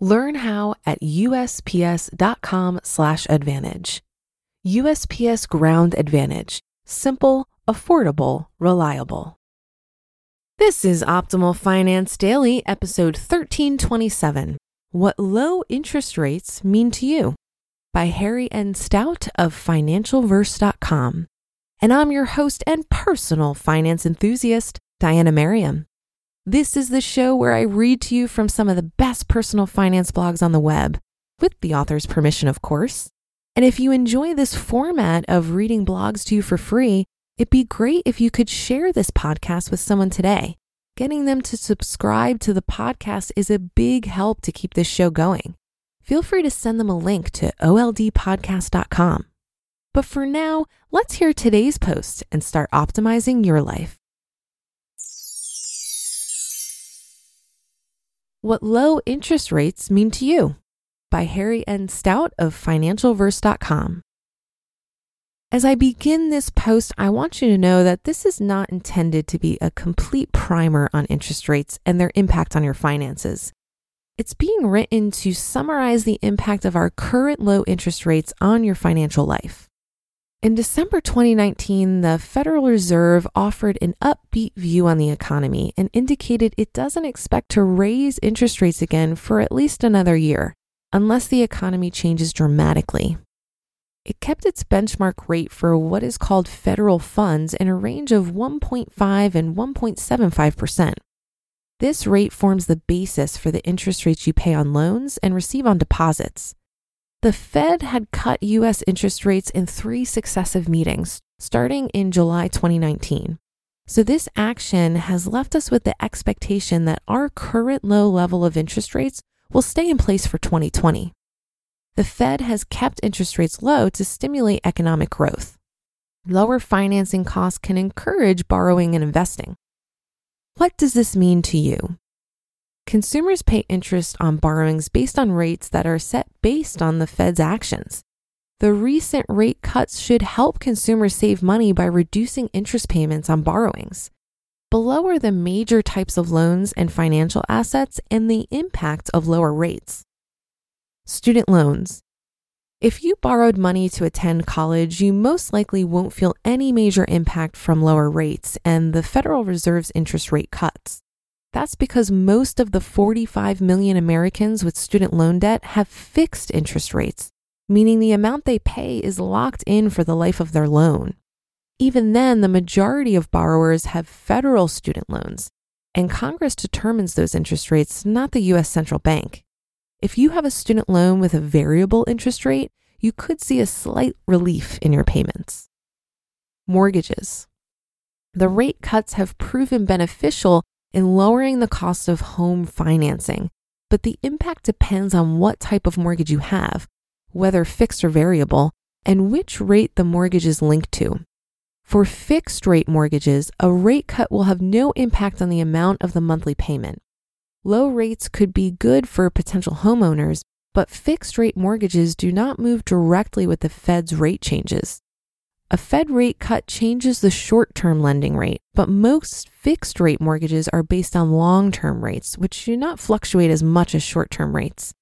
Learn how at usps.com/advantage. USPS Ground Advantage: simple, affordable, reliable. This is Optimal Finance Daily, episode 1327. What low interest rates mean to you by Harry N. Stout of financialverse.com. And I'm your host and personal finance enthusiast, Diania Merriam. This is the show where I read to you from some of the best personal finance blogs on the web, with the author's permission, of course. And if you enjoy this format of reading blogs to you for free, it'd be great if you could share this podcast with someone today. Getting them to subscribe to the podcast is a big help to keep this show going. Feel free to send them a link to oldpodcast.com. But for now, let's hear today's post and start optimizing your life. What Low Interest Rates Mean to You by Harry N. Stout of FinancialVerse.com. As I begin this post, I want you to know that this is not intended to be a complete primer on interest rates and their impact on your finances. It's being written to summarize the impact of our current low interest rates on your financial life. In December 2019, the Federal Reserve offered an upbeat view on the economy and indicated it doesn't expect to raise interest rates again for at least another year, unless the economy changes dramatically. It kept its benchmark rate for what is called federal funds in a range of 1.5 and 1.75%. This rate forms the basis for the interest rates you pay on loans and receive on deposits. The Fed had cut US interest rates in three successive meetings, starting in July 2019. So, this action has left us with the expectation that our current low level of interest rates will stay in place for 2020. The Fed has kept interest rates low to stimulate economic growth. Lower financing costs can encourage borrowing and investing. What does this mean to you? Consumers pay interest on borrowings based on rates that are set based on the Fed's actions. The recent rate cuts should help consumers save money by reducing interest payments on borrowings. Below are the major types of loans and financial assets and the impact of lower rates. Student loans. If you borrowed money to attend college, you most likely won't feel any major impact from lower rates and the Federal Reserve's interest rate cuts. That's because most of the 45 million Americans with student loan debt have fixed interest rates, meaning the amount they pay is locked in for the life of their loan. Even then, the majority of borrowers have federal student loans, and Congress determines those interest rates, not the US central bank. If you have a student loan with a variable interest rate, you could see a slight relief in your payments. Mortgages. The rate cuts have proven beneficial in lowering the cost of home financing, but the impact depends on what type of mortgage you have, whether fixed or variable, and which rate the mortgage is linked to. For fixed rate mortgages, a rate cut will have no impact on the amount of the monthly payment. Low rates could be good for potential homeowners, but fixed rate mortgages do not move directly with the Fed's rate changes. A Fed rate cut changes the short term lending rate, but most fixed rate mortgages are based on long term rates, which do not fluctuate as much as short term rates.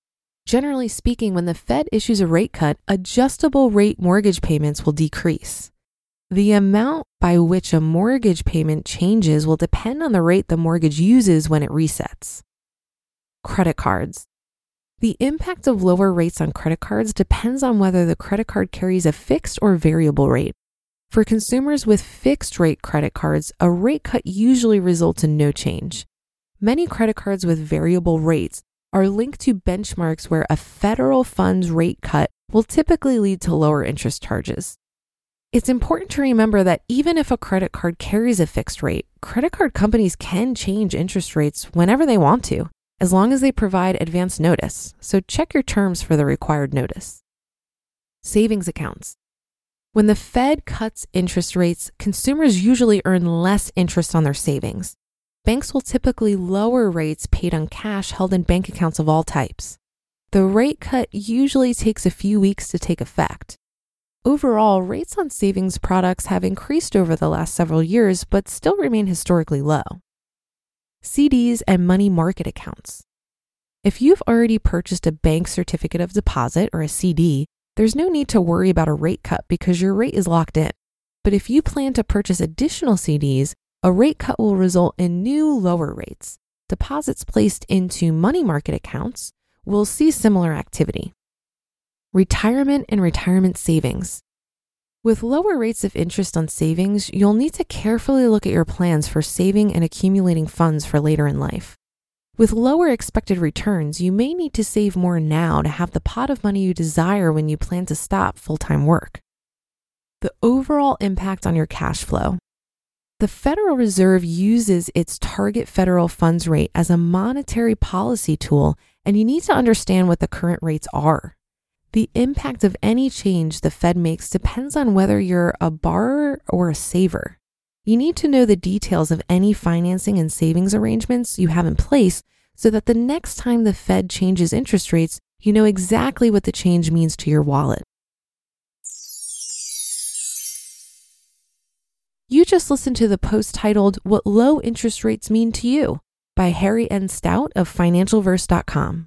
Generally speaking, when the Fed issues a rate cut, adjustable rate mortgage payments will decrease. The amount by which a mortgage payment changes will depend on the rate the mortgage uses when it resets. Credit cards. The impact of lower rates on credit cards depends on whether the credit card carries a fixed or variable rate. For consumers with fixed rate credit cards, a rate cut usually results in no change. Many credit cards with variable rates are linked to benchmarks where a federal funds rate cut will typically lead to lower interest charges. It's important to remember that even if a credit card carries a fixed rate, credit card companies can change interest rates whenever they want to. As long as they provide advance notice, so check your terms for the required notice. Savings accounts. When the Fed cuts interest rates, consumers usually earn less interest on their savings. Banks will typically lower rates paid on cash held in bank accounts of all types. The rate cut usually takes a few weeks to take effect. Overall, rates on savings products have increased over the last several years, but still remain historically low. CDs and money market accounts. If you've already purchased a bank certificate of deposit or a CD, there's no need to worry about a rate cut because your rate is locked in. But if you plan to purchase additional CDs, a rate cut will result in new lower rates. Deposits placed into money market accounts will see similar activity. Retirement and retirement savings. With lower rates of interest on savings, you'll need to carefully look at your plans for saving and accumulating funds for later in life. With lower expected returns, you may need to save more now to have the pot of money you desire when you plan to stop full time work. The overall impact on your cash flow. The Federal Reserve uses its target federal funds rate as a monetary policy tool, and you need to understand what the current rates are. The impact of any change the Fed makes depends on whether you're a borrower or a saver. You need to know the details of any financing and savings arrangements you have in place so that the next time the Fed changes interest rates, you know exactly what the change means to your wallet. You just listened to the post titled What Low Interest Rates Mean to You by Harry N. Stout of FinancialVerse.com.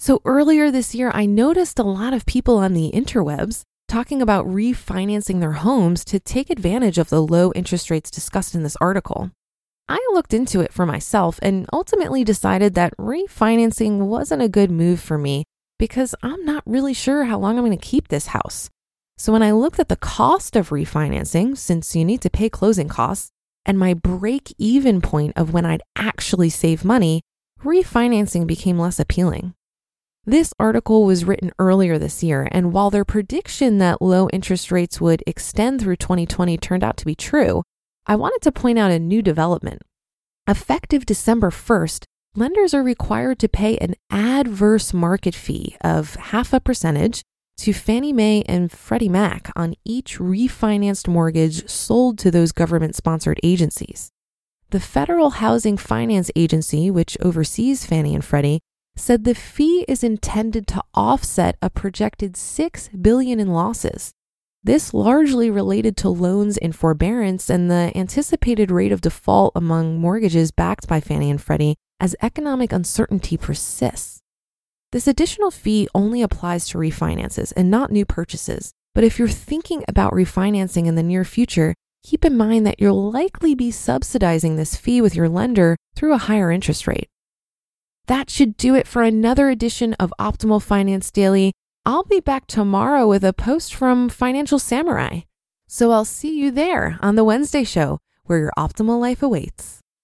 So earlier this year, I noticed a lot of people on the interwebs talking about refinancing their homes to take advantage of the low interest rates discussed in this article. I looked into it for myself and ultimately decided that refinancing wasn't a good move for me because I'm not really sure how long I'm going to keep this house. So when I looked at the cost of refinancing, since you need to pay closing costs, and my break even point of when I'd actually save money, refinancing became less appealing. This article was written earlier this year, and while their prediction that low interest rates would extend through 2020 turned out to be true, I wanted to point out a new development. Effective December 1st, lenders are required to pay an adverse market fee of half a percentage to Fannie Mae and Freddie Mac on each refinanced mortgage sold to those government sponsored agencies. The Federal Housing Finance Agency, which oversees Fannie and Freddie, said the fee is intended to offset a projected 6 billion in losses. This largely related to loans in forbearance and the anticipated rate of default among mortgages backed by Fannie and Freddie as economic uncertainty persists. This additional fee only applies to refinances and not new purchases. But if you're thinking about refinancing in the near future, keep in mind that you'll likely be subsidizing this fee with your lender through a higher interest rate. That should do it for another edition of Optimal Finance Daily. I'll be back tomorrow with a post from Financial Samurai. So I'll see you there on the Wednesday show where your optimal life awaits.